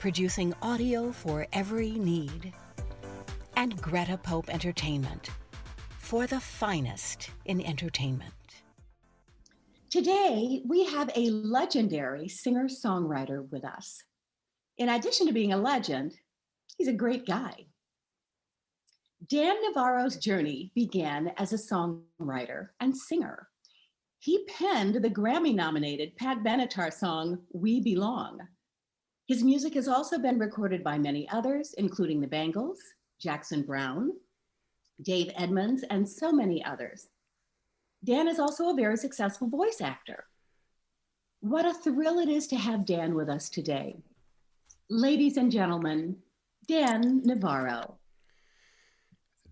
producing audio for every need. And Greta Pope Entertainment, for the finest in entertainment. Today, we have a legendary singer songwriter with us. In addition to being a legend, he's a great guy. Dan Navarro's journey began as a songwriter and singer. He penned the Grammy nominated Pat Benatar song, We Belong. His music has also been recorded by many others, including the Bangles, Jackson Browne, Dave Edmunds, and so many others. Dan is also a very successful voice actor. What a thrill it is to have Dan with us today. Ladies and gentlemen, Dan Navarro.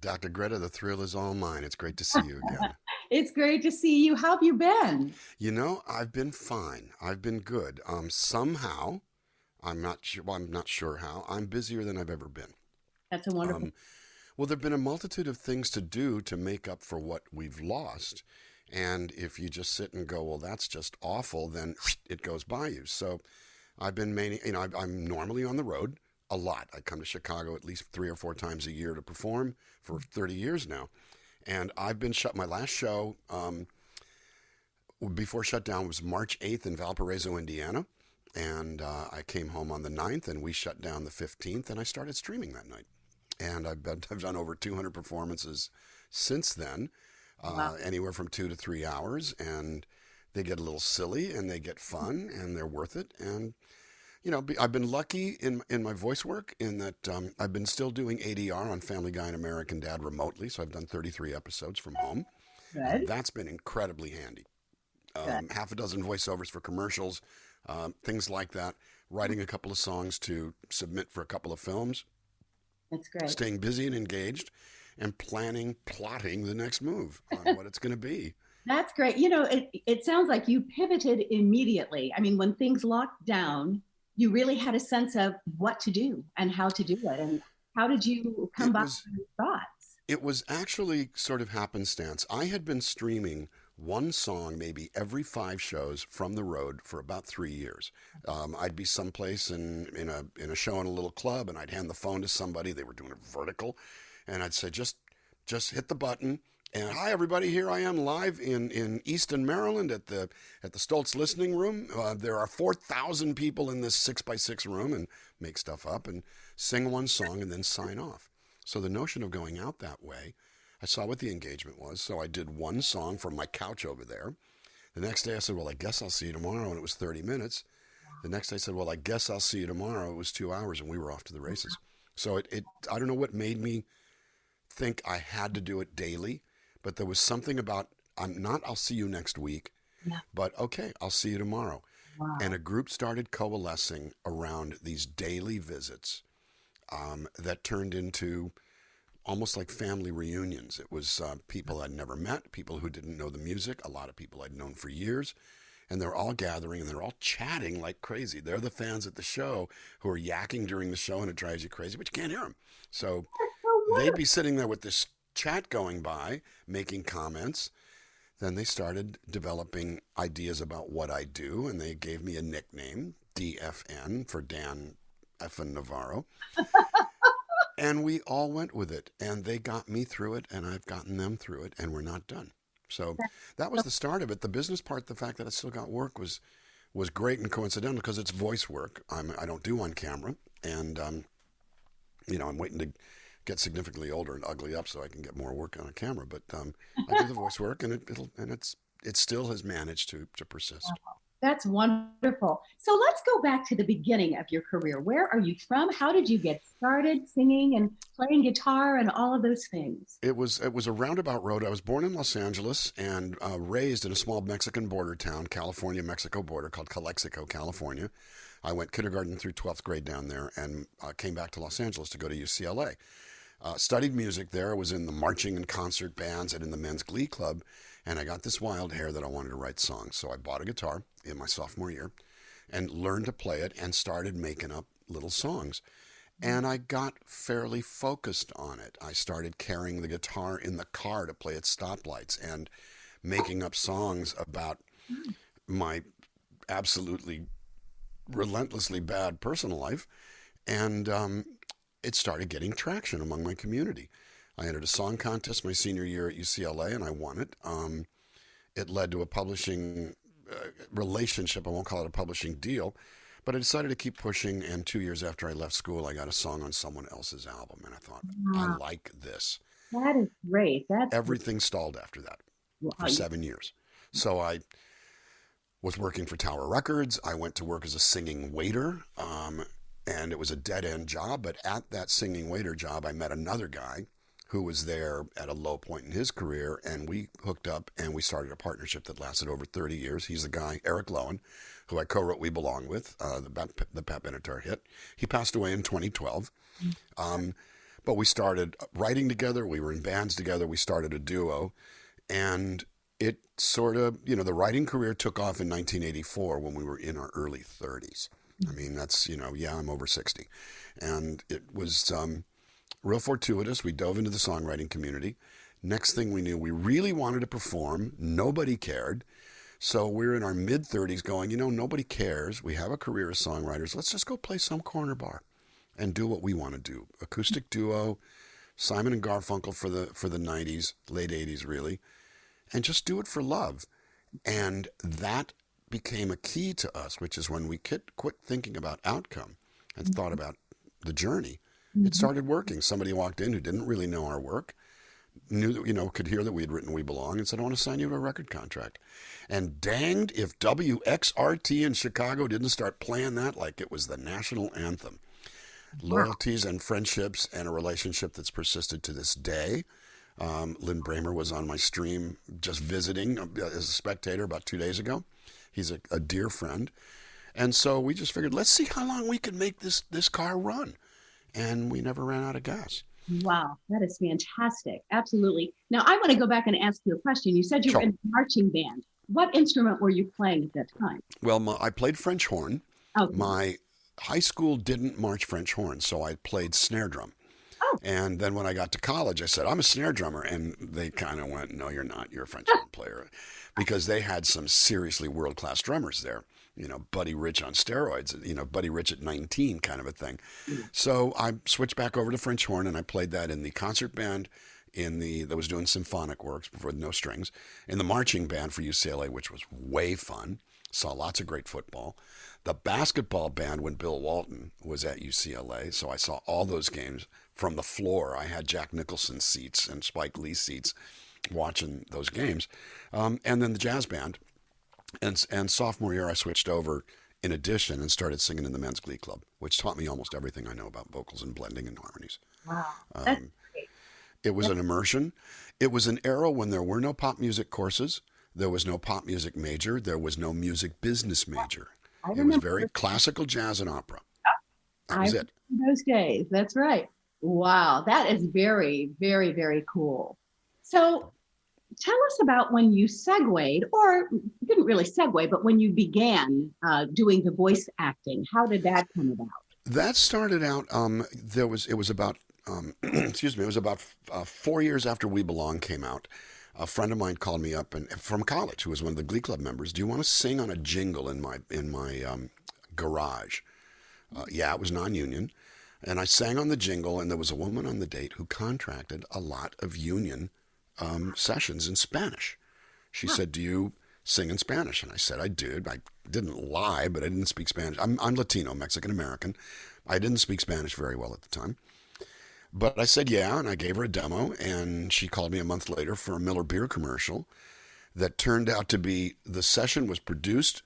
Dr. Greta, the thrill is all mine. It's great to see you again. it's great to see you. How have you been? You know, I've been fine. I've been good. Um, somehow, I'm not sure. Well, I'm not sure how. I'm busier than I've ever been. That's a wonderful. Um, well, there've been a multitude of things to do to make up for what we've lost, and if you just sit and go, "Well, that's just awful," then it goes by you. So, I've been mainly, you know, I'm normally on the road a lot. I come to Chicago at least three or four times a year to perform for 30 years now. And I've been shut. My last show um, before shutdown was March 8th in Valparaiso, Indiana. And uh, I came home on the 9th and we shut down the 15th and I started streaming that night. And I've, been, I've done over 200 performances since then, uh, wow. anywhere from two to three hours. And they get a little silly and they get fun and they're worth it. And you know, I've been lucky in in my voice work in that um, I've been still doing ADR on Family Guy and American Dad remotely. So I've done 33 episodes from home. That's been incredibly handy. Um, half a dozen voiceovers for commercials, um, things like that. Writing a couple of songs to submit for a couple of films. That's great. Staying busy and engaged, and planning, plotting the next move on what it's going to be. That's great. You know, it, it sounds like you pivoted immediately. I mean, when things locked down, you really had a sense of what to do and how to do it. And how did you come back to those thoughts? It was actually sort of happenstance. I had been streaming one song maybe every five shows from the road for about three years. Um, I'd be someplace in, in a in a show in a little club, and I'd hand the phone to somebody. They were doing a vertical, and I'd say, "Just just hit the button." And hi, everybody! Here I am live in, in Easton, Maryland, at the at the Stoltz Listening Room. Uh, there are four thousand people in this six by six room, and make stuff up and sing one song and then sign off. So the notion of going out that way, I saw what the engagement was. So I did one song from my couch over there. The next day I said, "Well, I guess I'll see you tomorrow," and it was thirty minutes. The next day I said, "Well, I guess I'll see you tomorrow." It was two hours, and we were off to the races. So it, it I don't know what made me think I had to do it daily but there was something about I'm not I'll see you next week, yeah. but okay, I'll see you tomorrow. Wow. And a group started coalescing around these daily visits um, that turned into almost like family reunions. It was uh, people I'd never met, people who didn't know the music, a lot of people I'd known for years. And they're all gathering and they're all chatting like crazy. They're the fans at the show who are yakking during the show and it drives you crazy, but you can't hear them. So, so they'd be sitting there with this chat going by, making comments. Then they started developing ideas about what I do, and they gave me a nickname, DFN, for Dan Effin Navarro. and we all went with it, and they got me through it, and I've gotten them through it, and we're not done. So that was the start of it. The business part, the fact that I still got work was was great and coincidental because it's voice work. I'm, I don't do on camera, and um, you know, I'm waiting to get significantly older and ugly up so I can get more work on a camera. But um, I do the voice work, and it, it'll and it's it still has managed to to persist. That's wonderful. So let's go back to the beginning of your career. Where are you from? How did you get started singing and playing guitar and all of those things? It was it was a roundabout road. I was born in Los Angeles and uh, raised in a small Mexican border town, California Mexico border called Calexico, California. I went kindergarten through 12th grade down there and uh, came back to Los Angeles to go to UCLA. Uh, studied music there. I was in the marching and concert bands and in the men's glee club. And I got this wild hair that I wanted to write songs. So I bought a guitar in my sophomore year and learned to play it and started making up little songs. And I got fairly focused on it. I started carrying the guitar in the car to play at stoplights and making up songs about my absolutely relentlessly bad personal life. And um, it started getting traction among my community. I entered a song contest my senior year at UCLA and I won it. Um, it led to a publishing uh, relationship. I won't call it a publishing deal, but I decided to keep pushing. And two years after I left school, I got a song on someone else's album. And I thought, wow. I like this. That is great. That's Everything stalled after that wow. for seven years. So I was working for Tower Records. I went to work as a singing waiter. Um, and it was a dead end job. But at that singing waiter job, I met another guy who was there at a low point in his career, and we hooked up and we started a partnership that lasted over 30 years. He's the guy, Eric Lowen, who I co-wrote "We Belong" with, uh, the the Pat Benatar hit. He passed away in 2012, um, but we started writing together. We were in bands together. We started a duo, and it sort of, you know, the writing career took off in 1984 when we were in our early 30s. I mean, that's you know, yeah, I'm over 60, and it was. Um, real fortuitous. We dove into the songwriting community. Next thing we knew, we really wanted to perform. Nobody cared. So we're in our mid 30s going, you know, nobody cares. We have a career as songwriters. Let's just go play some corner bar and do what we want to do. Acoustic duo, Simon and Garfunkel for the for the 90s, late 80s really, and just do it for love. And that became a key to us, which is when we quit, quit thinking about outcome and mm-hmm. thought about the journey Mm-hmm. It started working. Somebody walked in who didn't really know our work, knew that, you know, could hear that we had written We Belong and said, I want to sign you to a record contract. And danged if WXRT in Chicago didn't start playing that like it was the national anthem. Loyalties and friendships and a relationship that's persisted to this day. Um, Lin Brehmer was on my stream just visiting uh, as a spectator about two days ago. He's a, a dear friend. And so we just figured, let's see how long we can make this, this car run and we never ran out of gas. Wow, that is fantastic. Absolutely. Now, I want to go back and ask you a question. You said you sure. were in a marching band. What instrument were you playing at that time? Well, my, I played French horn. Okay. My high school didn't march French horn, so I played snare drum. Oh. And then when I got to college, I said, I'm a snare drummer. And they kind of went, No, you're not. You're a French horn player. Because they had some seriously world class drummers there you know, Buddy Rich on steroids, you know, Buddy Rich at 19 kind of a thing. Mm. So I switched back over to French horn and I played that in the concert band in the that was doing symphonic works before no strings, in the marching band for UCLA, which was way fun. Saw lots of great football. The basketball band when Bill Walton was at UCLA, so I saw all those games from the floor. I had Jack Nicholson seats and Spike Lee seats watching those games. Um, and then the jazz band and and sophomore year, I switched over in addition and started singing in the men's glee club, which taught me almost everything I know about vocals and blending and harmonies. Wow, um, it was an immersion. It was an era when there were no pop music courses. There was no pop music major. There was no music business major. It was very classical jazz and opera. That was it. Those days. That's right. Wow, that is very, very, very cool. So tell us about when you segued, or didn't really segue, but when you began uh, doing the voice acting. How did that come about? That started out. Um, there was it was about um, excuse me. It was about uh, four years after We Belong came out. A friend of mine called me up and from college, who was one of the Glee Club members. Do you want to sing on a jingle in my in my um, garage? Uh, yeah, it was non-union, and I sang on the jingle. And there was a woman on the date who contracted a lot of union um, sessions in Spanish. She huh. said, Do you sing in Spanish? And I said, I did. I didn't lie, but I didn't speak Spanish. I'm, I'm Latino, Mexican American. I didn't speak Spanish very well at the time. But I said yeah, and I gave her a demo, and she called me a month later for a Miller Beer commercial that turned out to be the session was produced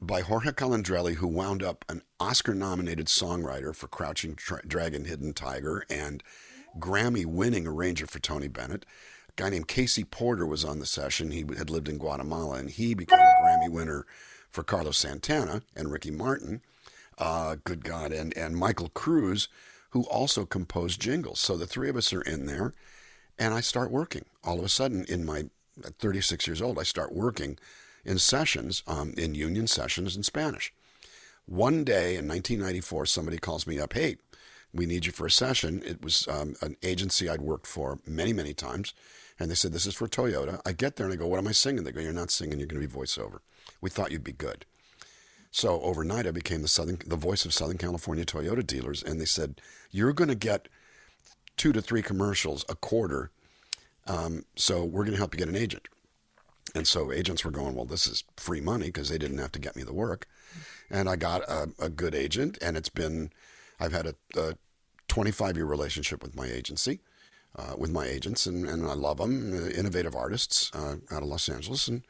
by Jorge Calandrelli, who wound up an Oscar nominated songwriter for Crouching Tra- Dragon, Hidden Tiger, and Grammy winning arranger for Tony Bennett. Guy named KC Porter was on the session. He had lived in Guatemala, and he became a Grammy winner for Carlos Santana and Ricky Martin. Uh, good God, and and Michael Cruz, who also composed jingles. So the three of us are in there, and I start working. All of a sudden, in my at 36 years old, I start working in sessions, um, in union sessions in Spanish. One day in 1994, somebody calls me up, hey, we need you for a session. It was um, an agency I'd worked for many, many times. And they said, this is for Toyota. I get there and I go, what am I singing? They go, you're not singing, you're going to be voiceover. We thought you'd be good. So overnight, I became the Southern, the voice of Southern California Toyota dealers. And they said, you're going to get two to three commercials a quarter. Um, so we're going to help you get an agent. And so agents were going, well, this is free money because they didn't have to get me the work. And I got a, a good agent, and it's been, I've had a, a 25 year relationship with my agency, uh, with my agents, and, and I love them, uh, innovative artists uh, out of Los Angeles. And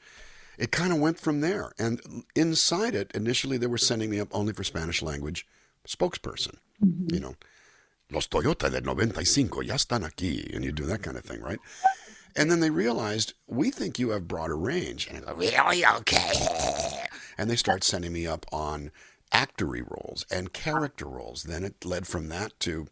it kind of went from there. And inside it, initially, they were sending me up only for Spanish language spokesperson, mm-hmm. you know. Los Toyota del 95 ya están aquí. And you do that kind of thing, right? And then they realized, we think you have broader range. And I go, really? Okay. And they start sending me up on actory roles and character roles. Then it led from that to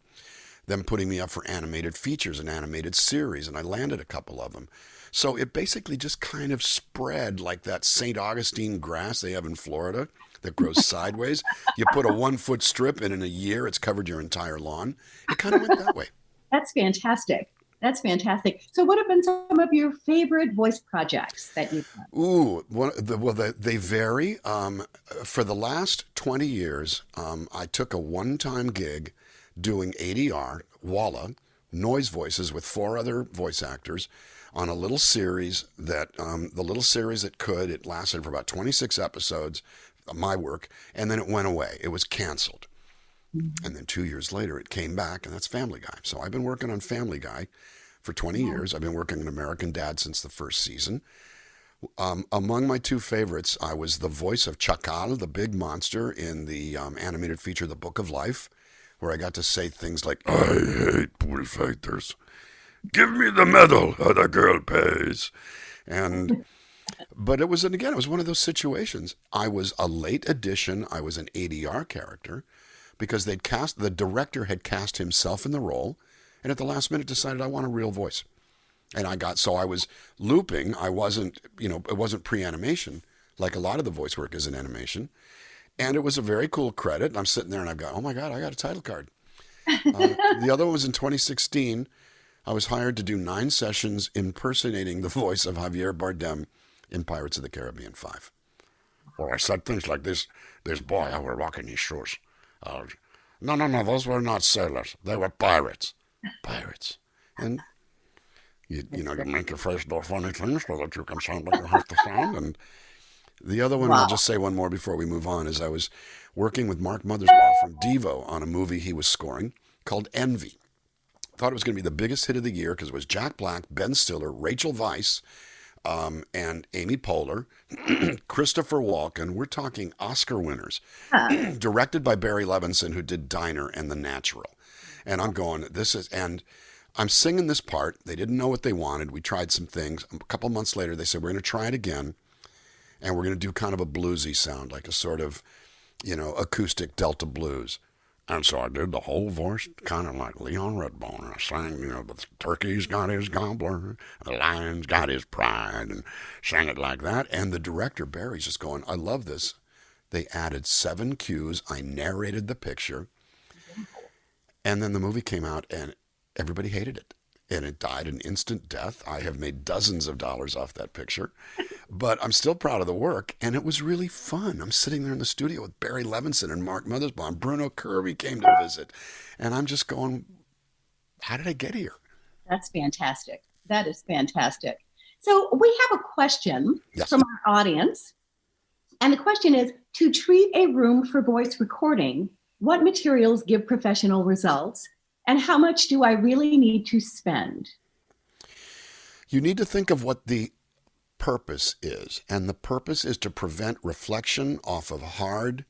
them putting me up for animated features and animated series. And I landed a couple of them. So it basically just kind of spread like that St. Augustine grass they have in Florida that grows sideways. You put a one foot strip, and in a year, it's covered your entire lawn. It kind of went that way. That's fantastic. That's fantastic. So, what have been some of your favorite voice projects that you've done? Ooh, one, the, well, the, they vary. Um, for the last 20 years, um, I took a one time gig doing ADR, Walla, noise voices with four other voice actors on a little series that, um, the little series that could, it lasted for about 26 episodes, my work, and then it went away. It was canceled. Mm-hmm. And then two years later, it came back, and that's Family Guy. So I've been working on Family Guy for 20 years. I've been working on American Dad since the first season. Um, among my two favorites, I was the voice of Chakal, the big monster, in the um, animated feature The Book of Life, where I got to say things like, I hate bullfighters. Give me the medal, or the girl pays. And. But it was, and again, it was one of those situations. I was a late addition. I was an ADR character because they'd cast the director had cast himself in the role, and at the last minute decided I want a real voice, and I got so I was looping. I wasn't, you know, it wasn't pre-animation like a lot of the voice work is in animation, and it was a very cool credit. And I'm sitting there and I've got, oh my god, I got a title card. uh, the other one was in 2016. I was hired to do nine sessions impersonating the voice of Javier Bardem in Pirates of the Caribbean 5. Well, I said things like this this boy, I was rocking his shoes. Uh, no, no, no, those were not sailors. They were pirates. Pirates. And you, you know, you make your face do funny things so that you can sound like you have to sound. And the other one, wow. I'll just say one more before we move on, is I was working with Mark Mothersbaugh from Devo on a movie he was scoring called Envy. Thought it was going to be the biggest hit of the year because it was Jack Black, Ben Stiller, Rachel Weisz, um, and Amy Poehler, Christopher Walken. We're talking Oscar winners, directed by Barry Levinson, who did Diner and The Natural. And I'm going, this is, and I'm singing this part. They didn't know what they wanted. We tried some things. A couple months later, they said, we're going to try it again. And we're going to do kind of a bluesy sound, like a sort of, you know, acoustic Delta blues. And so I did the whole voice, kind of like Leon Redbone. I sang, you know, the turkey's got his gobbler, the lion's got his pride, and sang it like that. And the director, Barry's just going, I love this. They added seven cues. I narrated the picture. And then the movie came out, and everybody hated it and it died an instant death. I have made dozens of dollars off that picture, but I'm still proud of the work. And it was really fun. I'm sitting there in the studio with Barry Levinson and Mark Mothersbaugh. Bruno Kirby came to visit. And I'm just going, how did I get here? That's fantastic. That is fantastic. So we have a question yes. from our audience. And the question is to treat a room for voice recording, what materials give professional results? And how much do I really need to spend? You need to think of what the purpose is, and the purpose is to prevent reflection off of hard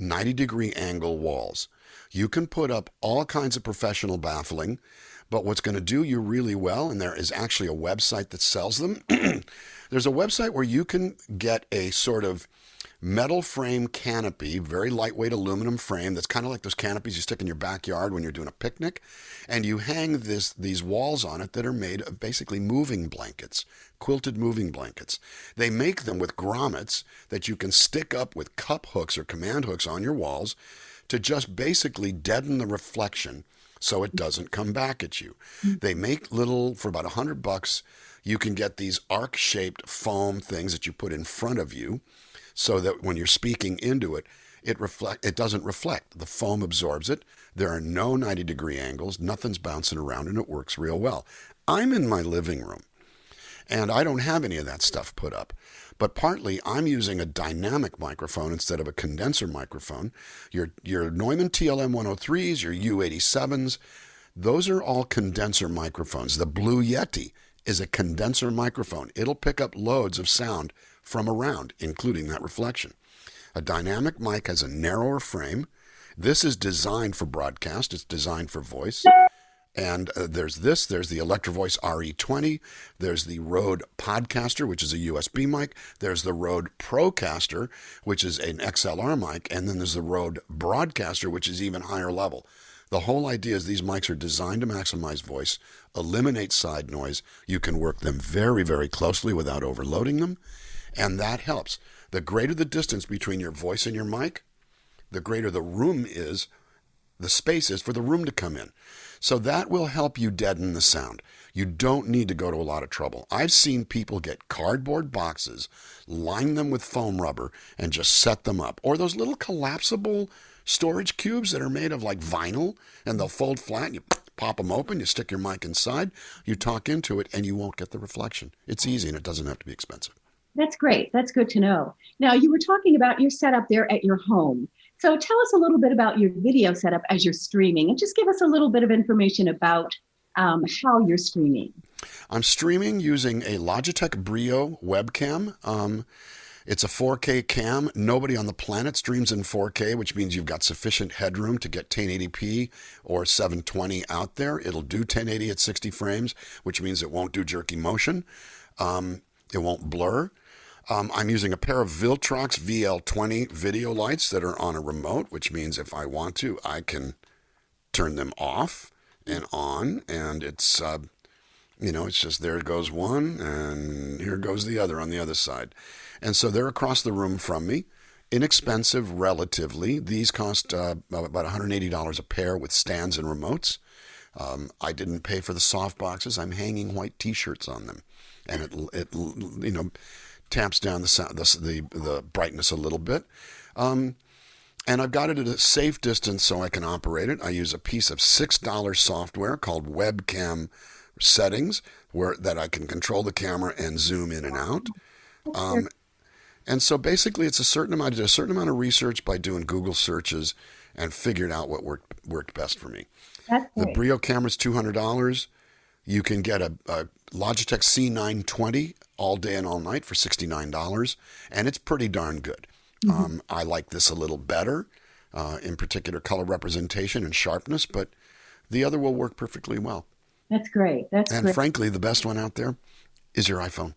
90 degree angle walls. You can put up all kinds of professional baffling, but what's going to do you really well, and there is actually a website that sells them, there's a website where you can get a sort of metal frame canopy, very lightweight aluminum frame that's kind of like those canopies you stick in your backyard when you're doing a picnic, and you hang this these walls on it that are made of basically moving blankets, quilted moving blankets. They make them with grommets that you can stick up with cup hooks or command hooks on your walls to just basically deaden the reflection so it doesn't come back at you. Mm. They make little for about a hundred bucks. You can get these arc-shaped foam things that you put in front of you so that when you're speaking into it, it reflect it doesn't reflect. The foam absorbs it. There are no 90 degree angles, nothing's bouncing around, and it works real well. I'm in my living room and I don't have any of that stuff put up. But partly I'm using a dynamic microphone instead of a condenser microphone. Your your Neumann TLM 103s, your U87s, those are all condenser microphones. The Blue Yeti is a condenser microphone. It'll pick up loads of sound from around, including that reflection. A dynamic mic has a narrower frame. This is designed for broadcast, it's designed for voice. And uh, there's this, there's the Electro Voice RE20, there's the Rode Podcaster, which is a USB mic, there's the Rode Procaster, which is an XLR mic, and then there's the Rode Broadcaster, which is even higher level. The whole idea is these mics are designed to maximize voice, eliminate side noise. You can work them very, very closely without overloading them and that helps. The greater the distance between your voice and your mic, the greater the room is, the space is for the room to come in. So that will help you deaden the sound. You don't need to go to a lot of trouble. I've seen people get cardboard boxes, line them with foam rubber, and just set them up. Or those little collapsible storage cubes that are made of like vinyl and they'll fold flat and you pop them open, you stick your mic inside, you talk into it, and you won't get the reflection. It's easy and it doesn't have to be expensive. That's great. That's good to know. Now, you were talking about your setup there at your home. So tell us a little bit about your video setup as you're streaming and just give us a little bit of information about um, how you're streaming. I'm streaming using a Logitech Brio webcam. Um, it's a 4K cam. Nobody on the planet streams in 4K, which means you've got sufficient headroom to get 1080p or 720 out there. It'll do 1080 at 60 frames, which means it won't do jerky motion. Um, it won't blur. Um, I'm using a pair of Viltrox VL20 video lights that are on a remote, which means if I want to, I can turn them off and on, and it's uh, you know it's just there goes one, and here goes the other on the other side, and so they're across the room from me. Inexpensive, relatively. These cost uh, about $180 a pair with stands and remotes. Um, I didn't pay for the soft boxes. I'm hanging white T-shirts on them, and it it you know tamps down the sound, the the, the brightness a little bit. Um, and I've got it at a safe distance so I can operate it. I use a piece of six dollar software called Webcam Settings, where that I can control the camera and zoom in and out. Um, and so basically, it's a certain amount. I did a certain amount of research by doing Google searches and figured out what worked worked best for me. The Brio camera is two hundred dollars. You can get a, a Logitech C920 all day and all night for $69, and it's pretty darn good. Mm-hmm. Um, I like this a little better, uh, in particular color representation and sharpness, but the other will work perfectly well. That's great. That's and great. frankly, the best one out there is your iPhone.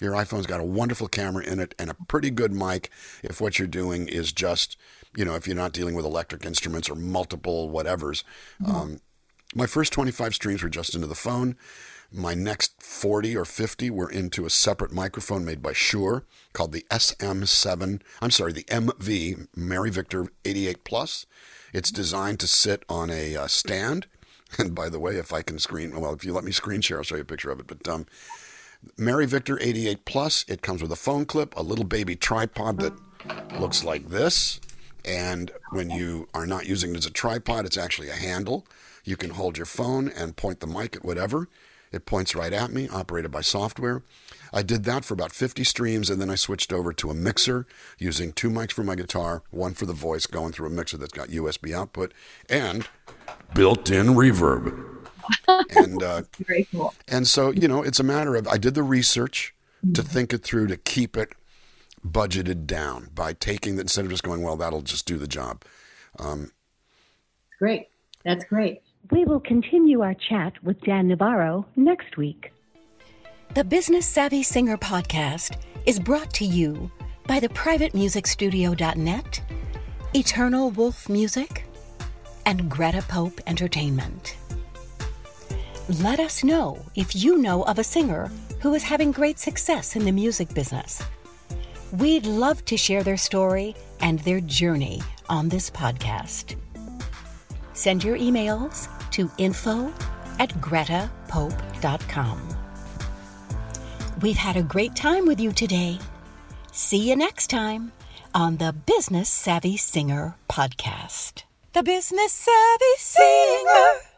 Your iPhone's got a wonderful camera in it and a pretty good mic if what you're doing is just, you know, if you're not dealing with electric instruments or multiple whatevers. Mm-hmm. Um, my first 25 streams were just into the phone. My next 40 or 50 were into a separate microphone made by Shure called the SM7. I'm sorry, the MV, Mary Victor 88 Plus. It's designed to sit on a uh, stand. And by the way, if I can screen, well, if you let me screen share, I'll show you a picture of it. But um, Mary Victor 88 Plus, it comes with a phone clip, a little baby tripod that looks like this. And when you are not using it as a tripod, it's actually a handle. You can hold your phone and point the mic at whatever. It points right at me, operated by software. I did that for about 50 streams, and then I switched over to a mixer using two mics for my guitar, one for the voice, going through a mixer that's got USB output, and built-in reverb. and uh, cool. and so you know, it's a matter of I did the research to think it through to keep it budgeted down by taking that instead of just going, well, that'll just do the job. Um, Great. That's great. We will continue our chat with Dan Navarro next week. The Business Savvy Singer podcast is brought to you by the privatemusicstudio.net, Eternal Wolf Music, and Greta Pope Entertainment. Let us know if you know of a singer who is having great success in the music business. We'd love to share their story and their journey on this podcast. Send your emails to info at gretapope.com. We've had a great time with you today. See you next time on the Business Savvy Singer podcast. The Business Savvy Singer.